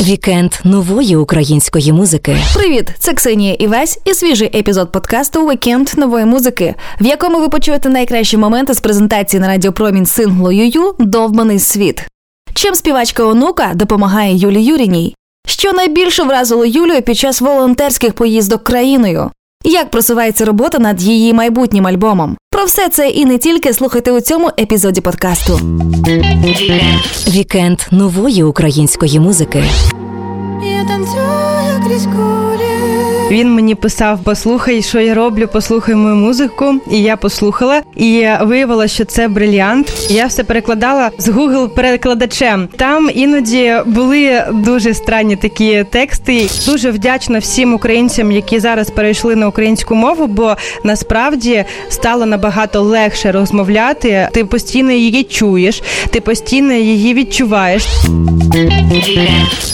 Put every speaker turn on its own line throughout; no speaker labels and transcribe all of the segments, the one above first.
Вікенд нової української музики.
Привіт, це Ксенія Івась і свіжий епізод подкасту Вікенд нової музики, в якому ви почуєте найкращі моменти з презентації на радіопромінь синглу Юю Довбаний світ. Чим співачка онука допомагає Юлі Юріній? Що найбільше вразило Юлію під час волонтерських поїздок країною? Як просувається робота над її майбутнім альбомом? Про все це і не тільки слухайте у цьому епізоді подкасту.
Вікенд нової української музики.
Я танцюю.
Він мені писав: послухай, що я роблю, послухай мою музику. І я послухала, і виявилося, що це брильянт. Я все перекладала з Google перекладачем. Там іноді були дуже странні такі тексти. Дуже вдячна всім українцям, які зараз перейшли на українську мову, бо насправді стало набагато легше розмовляти. Ти постійно її чуєш, ти постійно її відчуваєш.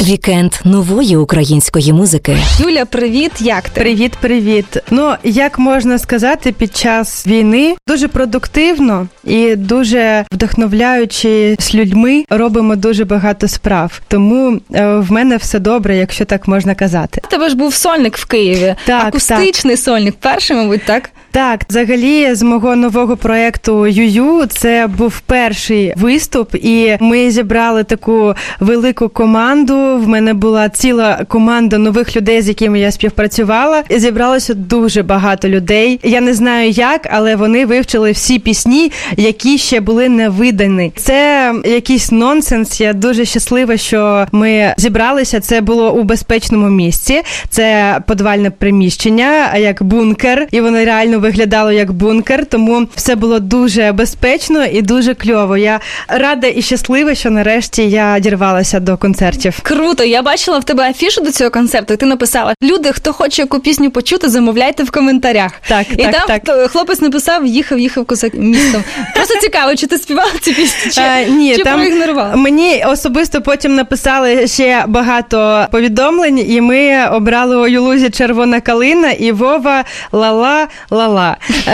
Вікенд нової української музики.
Юля, привіт! Як ти?
Привіт, привіт. Ну як можна сказати, під час війни дуже продуктивно і дуже вдохновляючи з людьми робимо дуже багато справ. Тому е, в мене все добре, якщо так можна казати.
У тебе ж був сольник в Києві.
Так,
Акустичний сольник, перший, мабуть, так?
Так, взагалі, з мого нового проекту Юю це був перший виступ, і ми зібрали таку велику команду. В мене була ціла команда нових людей, з якими я співпрацювала. Зібралося дуже багато людей. Я не знаю як, але вони вивчили всі пісні, які ще були не видані. Це якийсь нонсенс. Я дуже щаслива, що ми зібралися. Це було у безпечному місці. Це подвальне приміщення, як бункер, і воно реально виглядало як бункер. Тому все було дуже безпечно і дуже кльово. Я рада і щаслива, що нарешті я дірвалася до концертів.
Круто, я бачила в тебе афішу до цього концерту. і Ти написала: люди, хто хоче яку пісню почути, замовляйте в коментарях.
Так,
і
так,
там
так.
хлопець написав, їхав, їхав козак містом. Просто цікаво, чи ти співала цю пісню, чи,
Е, ні,
чи
там
проігнорувала?
мені особисто потім написали ще багато повідомлень, і ми обрали у Юлузі Червона калина і Вова Лала Лала.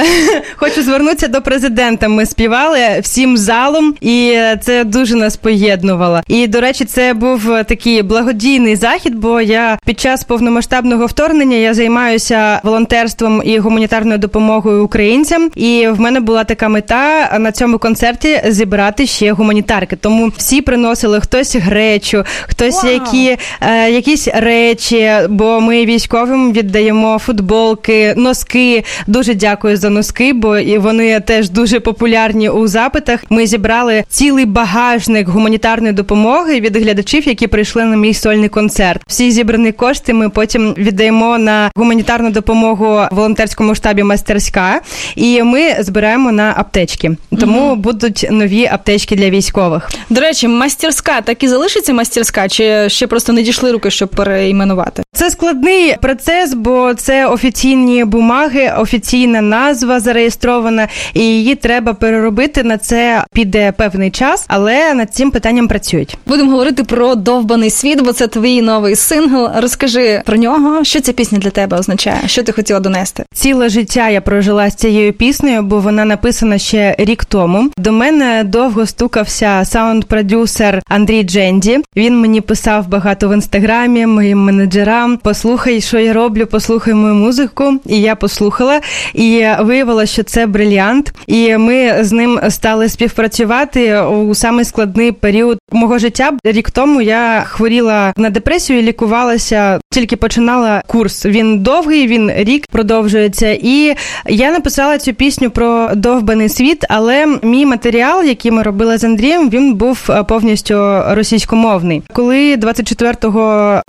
Хочу звернутися до президента. Ми співали всім залом, і це дуже нас поєднувало. І до речі, це був такий благодійний захід, бо я під час повномасштабного вторгнення я займаюся волонтерством і гуманітарною допомогою українцям. І в мене була така мета на цьому концерті зібрати ще гуманітарки. Тому всі приносили хтось гречу, хтось
Вау!
які е, якісь речі. Бо ми військовим віддаємо футболки, носки. Дуже дякую за носки, бо і вони теж дуже популярні у запитах. Ми зібрали цілий багажник гуманітарної допомоги від глядачів, які прийшли на мій сольний концерт. Всі зібрані кошти ми потім віддаємо на гуманітарну допомогу волонтерському штабі Мастерська, і ми збираємо на аптечки. Тому будуть нові аптечки для військових.
До речі, мастерська так і залишиться мастерська, чи ще просто не дійшли руки, щоб переіменувати?
Це складний процес, бо це офіційні бумаги, офіційна назва зареєстрована, і її треба переробити. На це піде певний час, але над цим питанням працюють.
Будемо говорити про довбаний світ, бо це твій новий сингл. Розкажи про нього. Що ця пісня для тебе означає? Що ти хотіла донести?
Ціле життя я прожила з цією піснею, бо вона написана ще рік тому. До мене довго стукався саунд-продюсер Андрій Дженді. Він мені писав багато в інстаграмі, моїм менеджерам. Послухай, що я роблю, послухай мою музику. І я послухала. І виявилося, що це брильянт. І ми з ним стали співпрацювати у самий складний період мого життя. Рік тому я хворіла на депресію і лікувалася. Тільки починала курс. Він довгий, він рік продовжується. І я написала цю пісню про довбаний світ, але мій матеріал, який ми робили з Андрієм, він був е, повністю російськомовний. Коли 24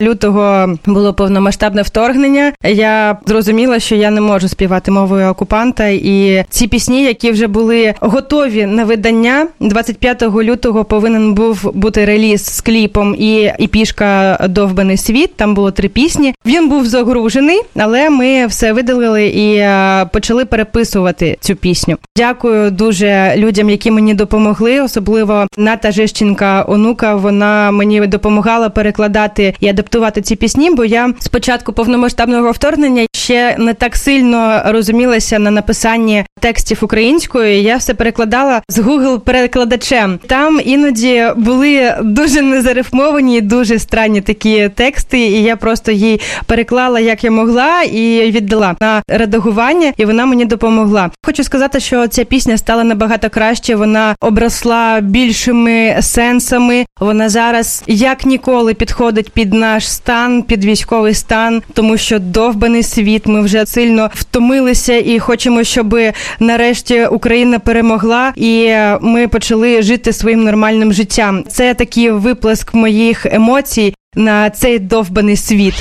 лютого було повномасштабне вторгнення, я зрозуміла, що я не можу співати мовою окупанта. І ці пісні, які вже були готові на видання, 25 лютого повинен був бути реліз з кліпом і, і пішка Довбаний світ. Там було три пісні. Він був загружений, але ми все видалили і е, почали переписувати цю пісню. Дякую дуже людям, які мені допомогли, особливо Ната Жищенка, онука. Вона мені допомагала перекладати і адаптувати ці пісні. Бо я спочатку повномасштабного вторгнення ще не так сильно розуміла. Розумілася на написанні текстів українською. Я все перекладала з Google перекладачем. Там іноді були дуже незарифмовані, дуже странні такі тексти, і я просто їй переклала як я могла і віддала на редагування, і вона мені допомогла. Хочу сказати, що ця пісня стала набагато краще. Вона обросла більшими сенсами. Вона зараз як ніколи підходить під наш стан, під військовий стан, тому що довбаний світ. Ми вже сильно втомилися і хочемо, щоб нарешті Україна перемогла, і ми почали жити своїм нормальним життям. Це такий виплеск моїх емоцій. На цей довбаний світ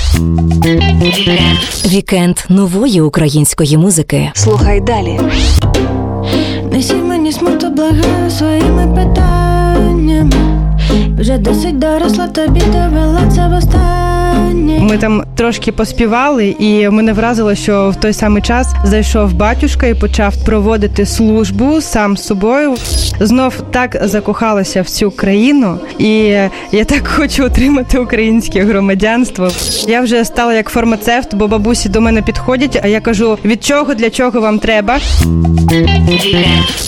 Вікенд нової української музики.
Слухай далі.
Несі мені смуту благаю своїми питаннями. Вже досить доросла, тобі довела це востаннє.
Ми там трошки поспівали, і мене вразило, що в той самий час зайшов батюшка і почав проводити службу сам з собою. Знов так закохалася в цю країну, і я так хочу отримати українське громадянство. Я вже стала як фармацевт, бо бабусі до мене підходять. А я кажу: від чого для чого вам треба?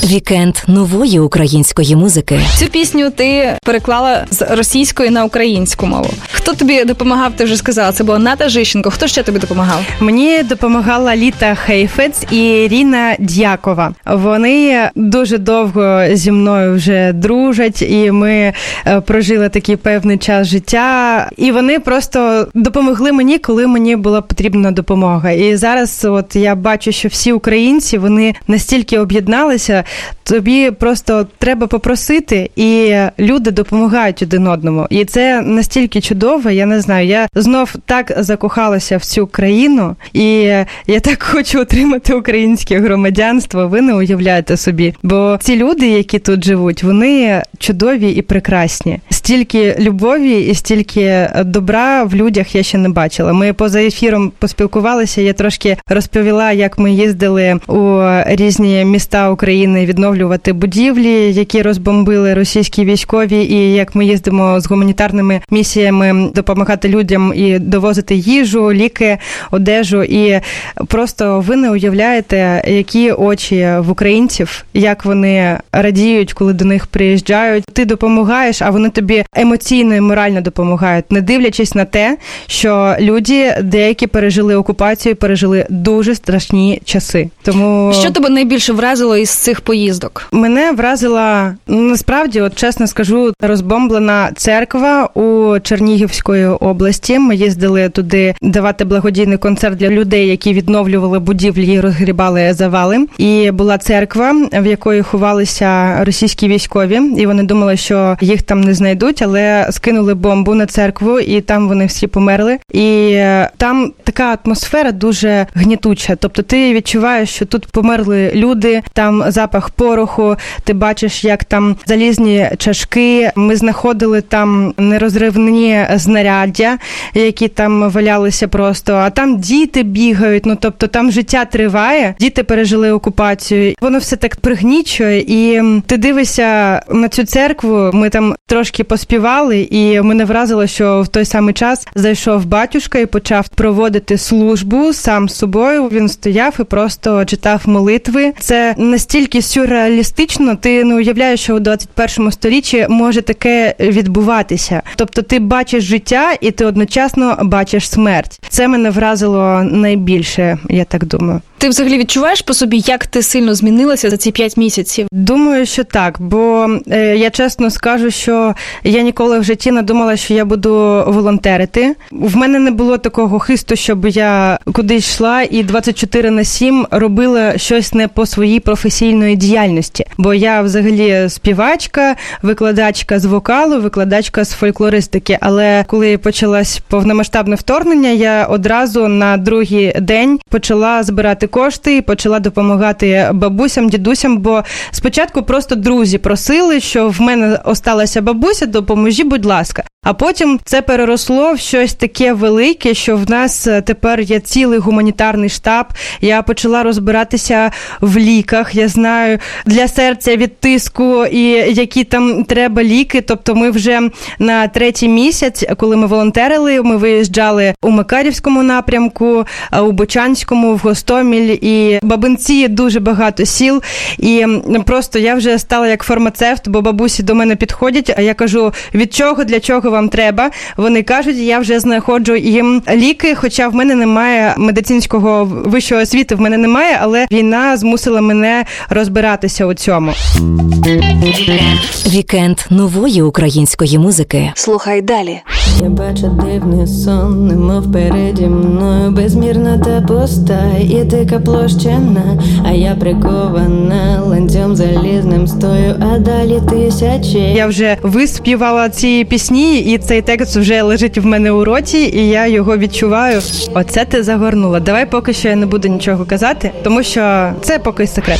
Вікенд нової української музики.
Цю пісню ти переклала з російської на українську мову. Хто тобі допомагав? Ти вже сказала, це була Ната Жищенко. Хто ще тобі допомагав?
Мені допомагала Літа Хейфець і Ріна Дякова. Вони дуже довго зі мною вже дружать, і ми е, прожили такий певний час життя. І вони просто допомогли мені, коли мені була потрібна допомога. І зараз, от я бачу, що всі українці вони настільки об'єдналися. Тобі просто треба попросити, і люди допомагають один одному. І це настільки чудово. Я не знаю. Я знов так закохалася в цю країну, і я так хочу отримати українське громадянство. Ви не уявляєте собі. Бо ці люди, які тут живуть, вони чудові і прекрасні. Стільки любові і стільки добра в людях я ще не бачила. Ми поза ефіром поспілкувалися. Я трошки розповіла, як ми їздили у різні міста України відновлювати будівлі, які розбомбили російські військові, і як ми їздимо з гуманітарними місіями допомагати людям і довозити їжу, ліки, одежу. І просто ви не уявляєте, які очі в українців, як вони радіють, коли до них приїжджають. Ти допомагаєш, а вони тобі емоційно і морально допомагають, не дивлячись на те, що люди деякі пережили окупацію, пережили дуже страшні часи. Тому
Що тебе найбільше вразило із цих поїздок?
Мене вразила ну, насправді, от чесно скажу, розбомблена церква у Чернігівської області. Ми їздили туди давати благодійний концерт для людей, які відновлювали будівлі і розгрібали завали. І була церква, в якої ховалися російські військові, і вони думали, що їх там не знайдуть, але скинули бомбу на церкву, і там вони всі померли. І е, там така атмосфера дуже гнітуча. Тобто, ти відчуваєш, що тут померли люди, там запах пороху. Ти бачиш, як там залізні чашки. Ми знаходили там нерозривні знаряддя, які там валялися просто. А там діти бігають. Ну тобто там життя триває. Діти пережили окупацію. Воно все так пригнічує, і ти дивишся на цю церкву. Ми там трошки поспівали, і мене вразило, що в той самий час зайшов батюшка і почав проводити службу сам з собою. Він стояв і просто читав молитви. Це настільки сюрреалістично. Ти не уявляєш, що у 21 сторіччі може таке відбуватися. Тобто, ти бачиш життя, і ти одночасно бачиш смерть. Це мене вразило найбільше, я так думаю.
Ти взагалі відчуваєш по собі, як ти сильно змінилася за ці п'ять місяців?
Думаю, що так, бо е, я чесно скажу, що я ніколи в житті не думала, що я буду волонтерити. В мене не було такого хисту, щоб я кудись йшла і 24 на 7 робила щось не по своїй професійної діяльності. Бо я взагалі співачка, викладачка з вокалу, викладачка з фольклористики. Але коли почалось повномасштабне вторгнення, я одразу на другий день почала збирати кошти і почала допомагати бабусям, дідусям. Бо спочатку просто друзі просили, що в мене осталася бабуся, допоможі, будь ласка. А потім це переросло в щось таке велике, що в нас е, тепер є цілий гуманітарний штаб. Я почала розбиратися в ліках. Я знаю для серця від тиску і які там треба ліки. Тобто, ми вже на третій місяць, коли ми волонтерили, ми виїжджали у Макарівському напрямку, у Бочанському, в Гостоміль і Бабинці дуже багато сіл. І просто я вже стала як фармацевт, бо бабусі до мене підходять. А я кажу, від чого для чого вам треба? Вони кажуть, я вже знаходжу їм ліки, хоча в мене немає медицинського вищого освіти, в мене немає, але війна змусила мене розбиратися у цьому.
Вікенд нової української музики.
Слухай далі.
Я бачу дивний сон, немов переді мною безмірна та пуста, і дика площина, а я прикована ланцем залізним стою, а далі тисячі.
Я вже виспівала ці пісні, і цей текст вже лежить в мене у роті, і я його відчуваю. Оце ти загорнула. Давай поки що я не буду нічого казати, тому що це поки секрет.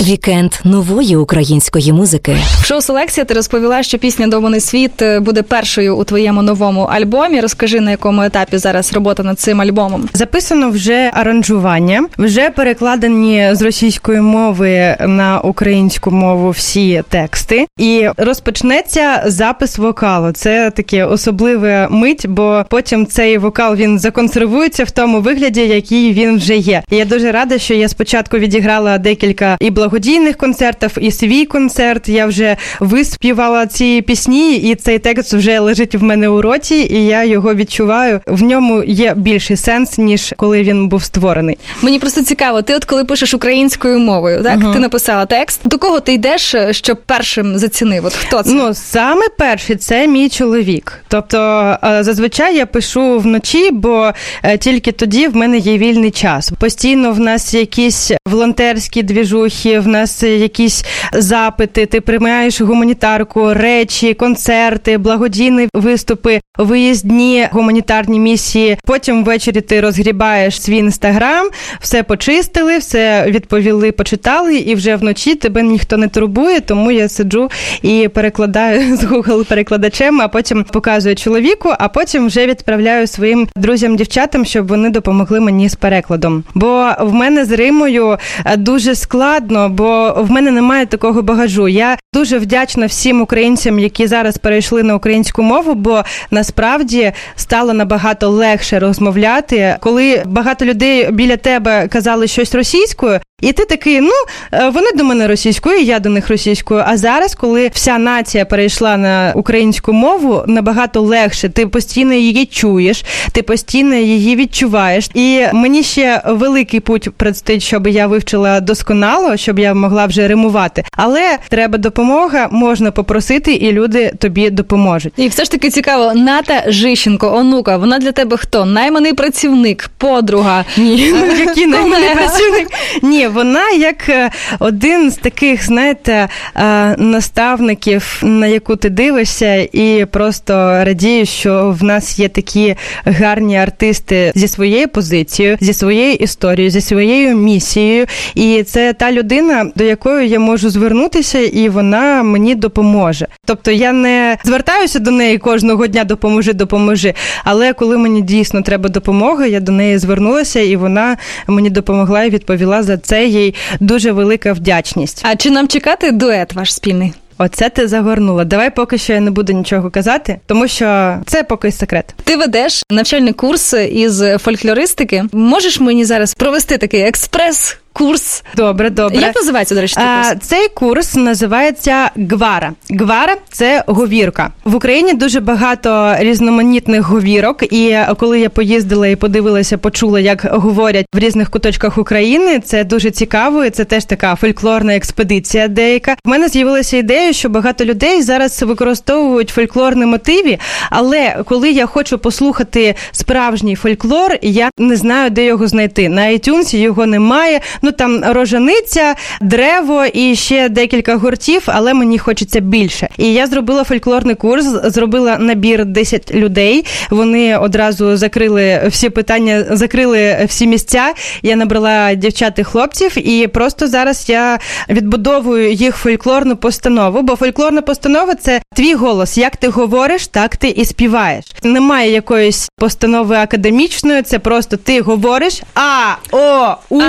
Вікенд нової української музики.
В шоу селекція ти розповіла, що пісня Довбаний світ буде першою у твоєму новому альбомі. Розкажи на якому етапі зараз робота над цим альбомом.
Записано вже аранжування, вже перекладені з російської мови на українську мову всі тексти, і розпочнеться запис вокалу. Це таке особливе мить, бо потім цей вокал він законсервується в тому вигляді, який він вже є. І я дуже рада, що я спочатку відіграла декілька і благодійних концертів, і свій концерт. Я вже виспівала ці пісні, і цей текст вже лежить в мене у роті, і я його відчуваю. В ньому є більший сенс ніж коли він був створений.
Мені просто цікаво, ти от коли пишеш українською мовою, так ти написала текст. До кого ти йдеш, е, щоб першим зацінив? От хто це?
Ну саме перший це мій чоловік. Тобто е, зазвичай я пишу вночі, бо е, тільки тоді в мене є вільний час. Постійно в нас якісь волонтерські двіжухи, в нас якісь запити. Ти приймаєш гуманітарку, речі, концерти, благодійні виступи, виїздні гуманітарні місії. Потім ввечері ти розгрібаєш свій інстаграм, все почистили, все відповіли, почитали, і вже вночі тебе ніхто не турбує, тому я сиджу і перекладаю з Google перекладачем, а потім показую чоловіку, а потім вже відправляю своїм друзям-дівчатам, щоб вони допомогли мені з перекладом. Бо в мене з Римою е, дуже складно, бо в мене немає такого багажу. Я дуже вдячна всім українцям, які зараз перейшли на українську мову, бо насправді стало набагато легше розмовляти, коли багато людей біля тебе казали щось російською. І ти такий, ну е, вони до мене російською, я до них російською. А зараз, коли вся нація перейшла на українську мову, набагато легше. Ти постійно її чуєш, ти постійно її відчуваєш. І мені ще великий путь предстоїть, щоб я вивчила досконало, щоб я могла вже римувати. Але треба допомога, можна попросити, і люди тобі допоможуть.
І все ж таки цікаво, Ната Жищенко, онука, вона для тебе хто? Найманий працівник, подруга.
Ні, ну який найманий працівник. Ні, вона як е, один з таких, знаєте, е, наставників, на яку ти дивишся, і просто радієш, що в нас є такі гарні артисти зі своєю позицією, зі своєю історією, зі своєю місією. І це та людина, до якої я можу звернутися, і вона мені допоможе. Тобто я не звертаюся до неї кожного дня допоможи, допоможи. Але коли мені дійсно треба допомога, я до неї звернулася, і вона мені допомогла і відповіла за це. Їй дуже велика вдячність.
А чи нам чекати дует ваш спільний?
Оце ти загорнула. Давай поки що я не буду нічого казати, тому що це поки секрет.
Ти ведеш навчальний курс із фольклористики. Можеш мені зараз провести такий експрес? Курс
Добре, добре.
як називається до речі? цей
А,
курс?
цей курс називається Гвара. Гвара це говірка. В Україні дуже багато різноманітних говірок. І коли я поїздила і подивилася, почула, як говорять в різних куточках України. Це дуже цікаво. і Це теж така фольклорна експедиція. Деяка в мене з'явилася ідея, що багато людей зараз використовують фольклорні мотиви. Але коли я хочу послухати справжній фольклор, я не знаю, де його знайти. На iTunes його немає. Ну там рожаниця, дерево і ще декілька гуртів, але мені хочеться більше. І я зробила фольклорний курс, зробила набір 10 людей. Вони одразу закрили всі питання, закрили всі місця. Я набрала дівчат і хлопців, і просто зараз я відбудовую їх фольклорну постанову. Бо фольклорна постанова це твій голос. Як ти говориш, так ти і співаєш. Немає якоїсь постанови академічної, це просто ти говориш а, о, у.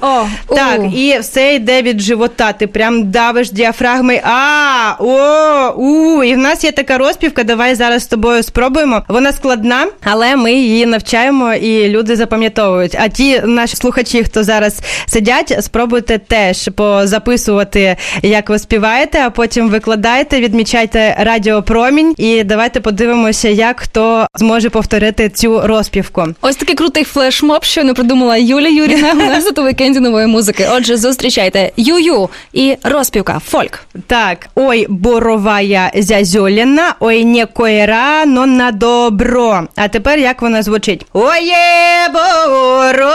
о,
Так, і все йде від живота. Ти прям давиш діафрагми а, о, у. І в нас є така розпівка. Давай зараз з тобою спробуємо. Вона складна, але ми її навчаємо і люди запам'ятовують. А ті наші слухачі, хто зараз сидять, спробуйте теж позаписувати, як ви співаєте, а потім викладайте, відмічайте радіо Промінь і давайте подивимося, як хто зможе повторити цю розпівку.
Ось такий крутий флешмоб, що не придумала Юля Юріна. У нас у вікенді нової музики. Отже, зустрічайте Ю-Ю і розпівка фольк.
Так, ой, боровая зязьоліна, ой, не куй рано на добро. А тепер як вона звучить? Оє боровая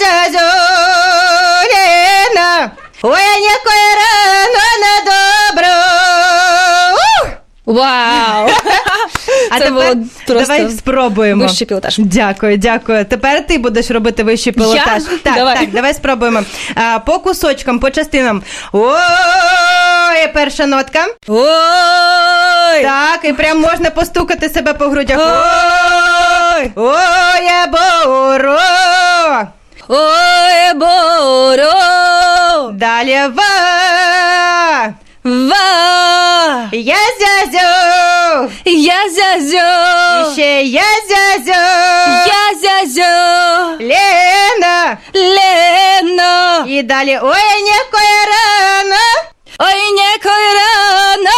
зязьоліна, ой, не койра, но на добро.
Вау!
А
Це
тепер
було просто
давай спробуємо.
вищий пілотаж.
Дякую, дякую. Тепер ти будеш робити вищий пілотаж. Так,
Давай.
так, давай спробуємо. А, по кусочкам, по частинам. Ой, перша нотка.
Ой!
Так, і прям можна постукати себе по грудях. Ой! Ой, я боро.
Ой, боро!
Далі ва.
Ва!
Я зязю.
Я зязьо!
І ще я зязю.
Я зязьо!
Лена.
Лено!
І далі ой, некоя рана.
Ой, некой рано!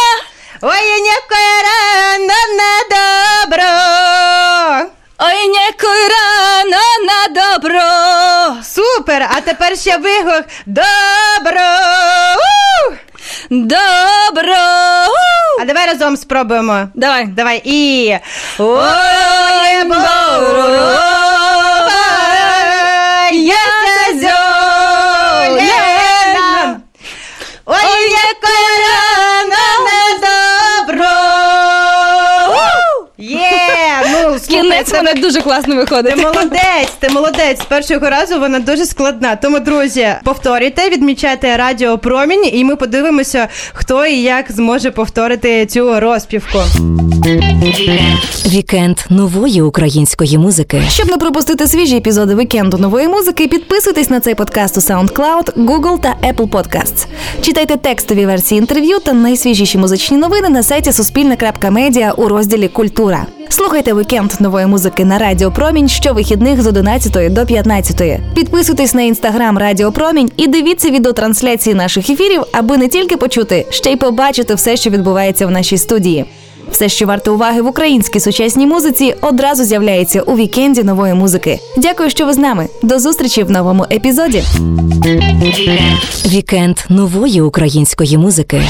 Ой, некоя рана на добро.
Ой, некой рано на добро!
Супер! А тепер ще вигук. Добро. У!
Добро!
А давай разом спробуємо.
Давай.
Давай і. Ой, це-
мене дуже класно
Ти
виходить.
молодець, ти молодець. З першого разу вона дуже складна. Тому, друзі, повторюйте, відмічайте радіо Промінь, і ми подивимося, хто і як зможе повторити цю розпівку.
Вікенд нової української музики.
Щоб не пропустити свіжі епізоди вікенду нової музики, підписуйтесь на цей подкаст у SoundCloud, Google та Apple Podcasts. Читайте текстові версії інтерв'ю та найсвіжіші музичні новини на сайті Суспільне.Медіа у розділі Культура. Слухайте вікенд нової музики на Радіо Промінь щовихідних з 11 до 15. Підписуйтесь на інстаграм Радіо Промінь і дивіться відеотрансляції наших ефірів, аби не тільки почути, ще й побачити все, що відбувається в нашій студії. Все, що варто уваги в українській сучасній музиці, одразу з'являється у вікенді нової музики. Дякую, що ви з нами. До зустрічі в новому епізоді.
Вікенд нової української музики.